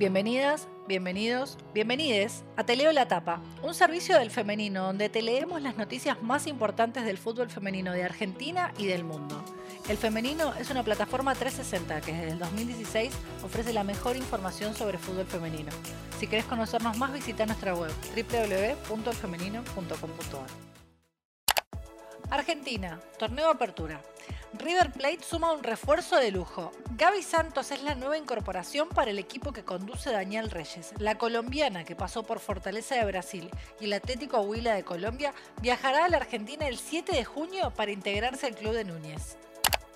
Bienvenidas, bienvenidos, bienvenides a Te Leo la Tapa, un servicio del femenino donde te leemos las noticias más importantes del fútbol femenino de Argentina y del mundo. El Femenino es una plataforma 360 que desde el 2016 ofrece la mejor información sobre fútbol femenino. Si querés conocernos más, visita nuestra web www.elfemenino.com.ar. Argentina, torneo apertura. River Plate suma un refuerzo de lujo. Gaby Santos es la nueva incorporación para el equipo que conduce Daniel Reyes. La colombiana que pasó por Fortaleza de Brasil y el Atlético Huila de Colombia viajará a la Argentina el 7 de junio para integrarse al club de Núñez.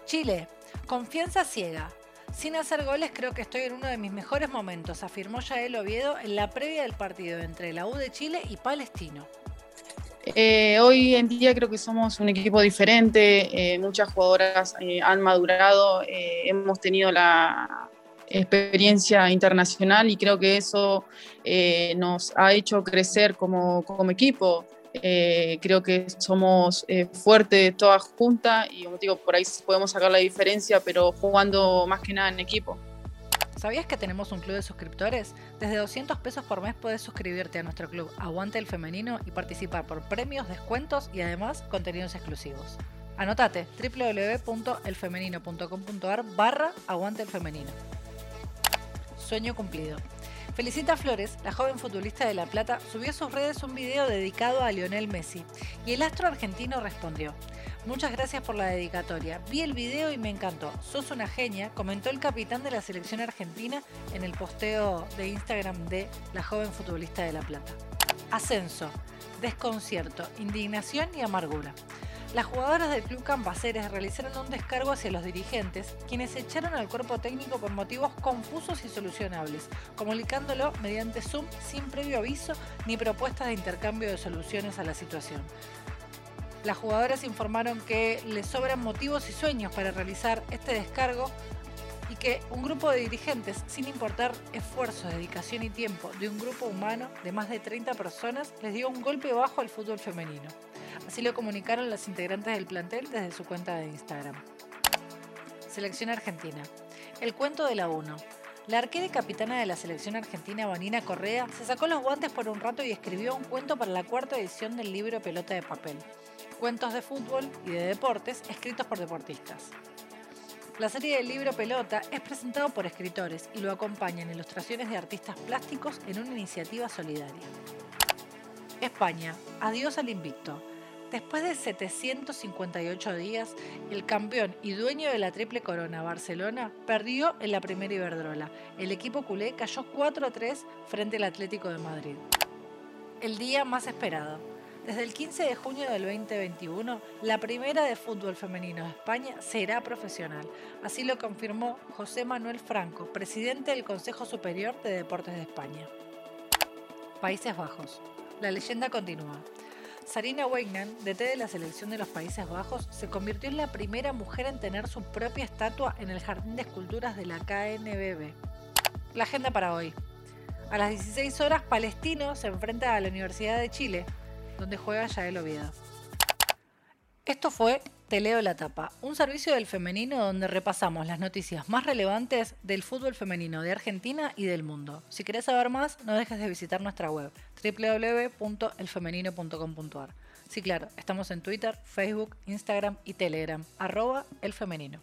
Chile, confianza ciega. Sin hacer goles creo que estoy en uno de mis mejores momentos, afirmó Yael Oviedo en la previa del partido entre la U de Chile y Palestino. Eh, hoy en día creo que somos un equipo diferente, eh, muchas jugadoras eh, han madurado, hemos tenido la experiencia internacional y creo que eso nos ha hecho crecer como, como equipo. creo que somos fuertes todas juntas y como digo, por ahí podemos sacar la diferencia, pero jugando más que nada en equipo. ¿Sabías que tenemos un club de suscriptores? Desde 200 pesos por mes puedes suscribirte a nuestro club Aguante el Femenino y participar por premios, descuentos y además contenidos exclusivos. Anotate www.elfemenino.com.ar barra Aguante el Femenino. Sueño cumplido. Felicita Flores, la joven futbolista de La Plata, subió a sus redes un video dedicado a Lionel Messi y el astro argentino respondió. Muchas gracias por la dedicatoria. Vi el video y me encantó. Sos una genia, comentó el capitán de la selección argentina en el posteo de Instagram de la joven futbolista de La Plata. Ascenso, desconcierto, indignación y amargura. Las jugadoras del club Campaceres realizaron un descargo hacia los dirigentes, quienes echaron al cuerpo técnico por motivos confusos y solucionables, comunicándolo mediante Zoom sin previo aviso ni propuestas de intercambio de soluciones a la situación. Las jugadoras informaron que les sobran motivos y sueños para realizar este descargo y que un grupo de dirigentes, sin importar esfuerzo, dedicación y tiempo de un grupo humano de más de 30 personas, les dio un golpe bajo al fútbol femenino. Así lo comunicaron las integrantes del plantel desde su cuenta de Instagram. Selección Argentina. El cuento de la 1. La arquera y capitana de la selección argentina, Vanina Correa, se sacó los guantes por un rato y escribió un cuento para la cuarta edición del libro Pelota de Papel cuentos de fútbol y de deportes escritos por deportistas. La serie del libro Pelota es presentado por escritores y lo acompañan ilustraciones de artistas plásticos en una iniciativa solidaria. España, adiós al invicto. Después de 758 días, el campeón y dueño de la triple corona Barcelona perdió en la primera Iberdrola. El equipo culé cayó 4 a 3 frente al Atlético de Madrid. El día más esperado, desde el 15 de junio del 2021, la primera de fútbol femenino de España será profesional. Así lo confirmó José Manuel Franco, presidente del Consejo Superior de Deportes de España. Países Bajos. La leyenda continúa. Sarina Weignan, DT de la selección de los Países Bajos, se convirtió en la primera mujer en tener su propia estatua en el Jardín de Esculturas de la KNBB. La agenda para hoy. A las 16 horas, Palestino se enfrenta a la Universidad de Chile donde juega Yael Oviedo. Esto fue Te leo la tapa, un servicio del femenino donde repasamos las noticias más relevantes del fútbol femenino de Argentina y del mundo. Si querés saber más, no dejes de visitar nuestra web www.elfemenino.com.ar. Sí, claro, estamos en Twitter, Facebook, Instagram y Telegram, arroba elfemenino.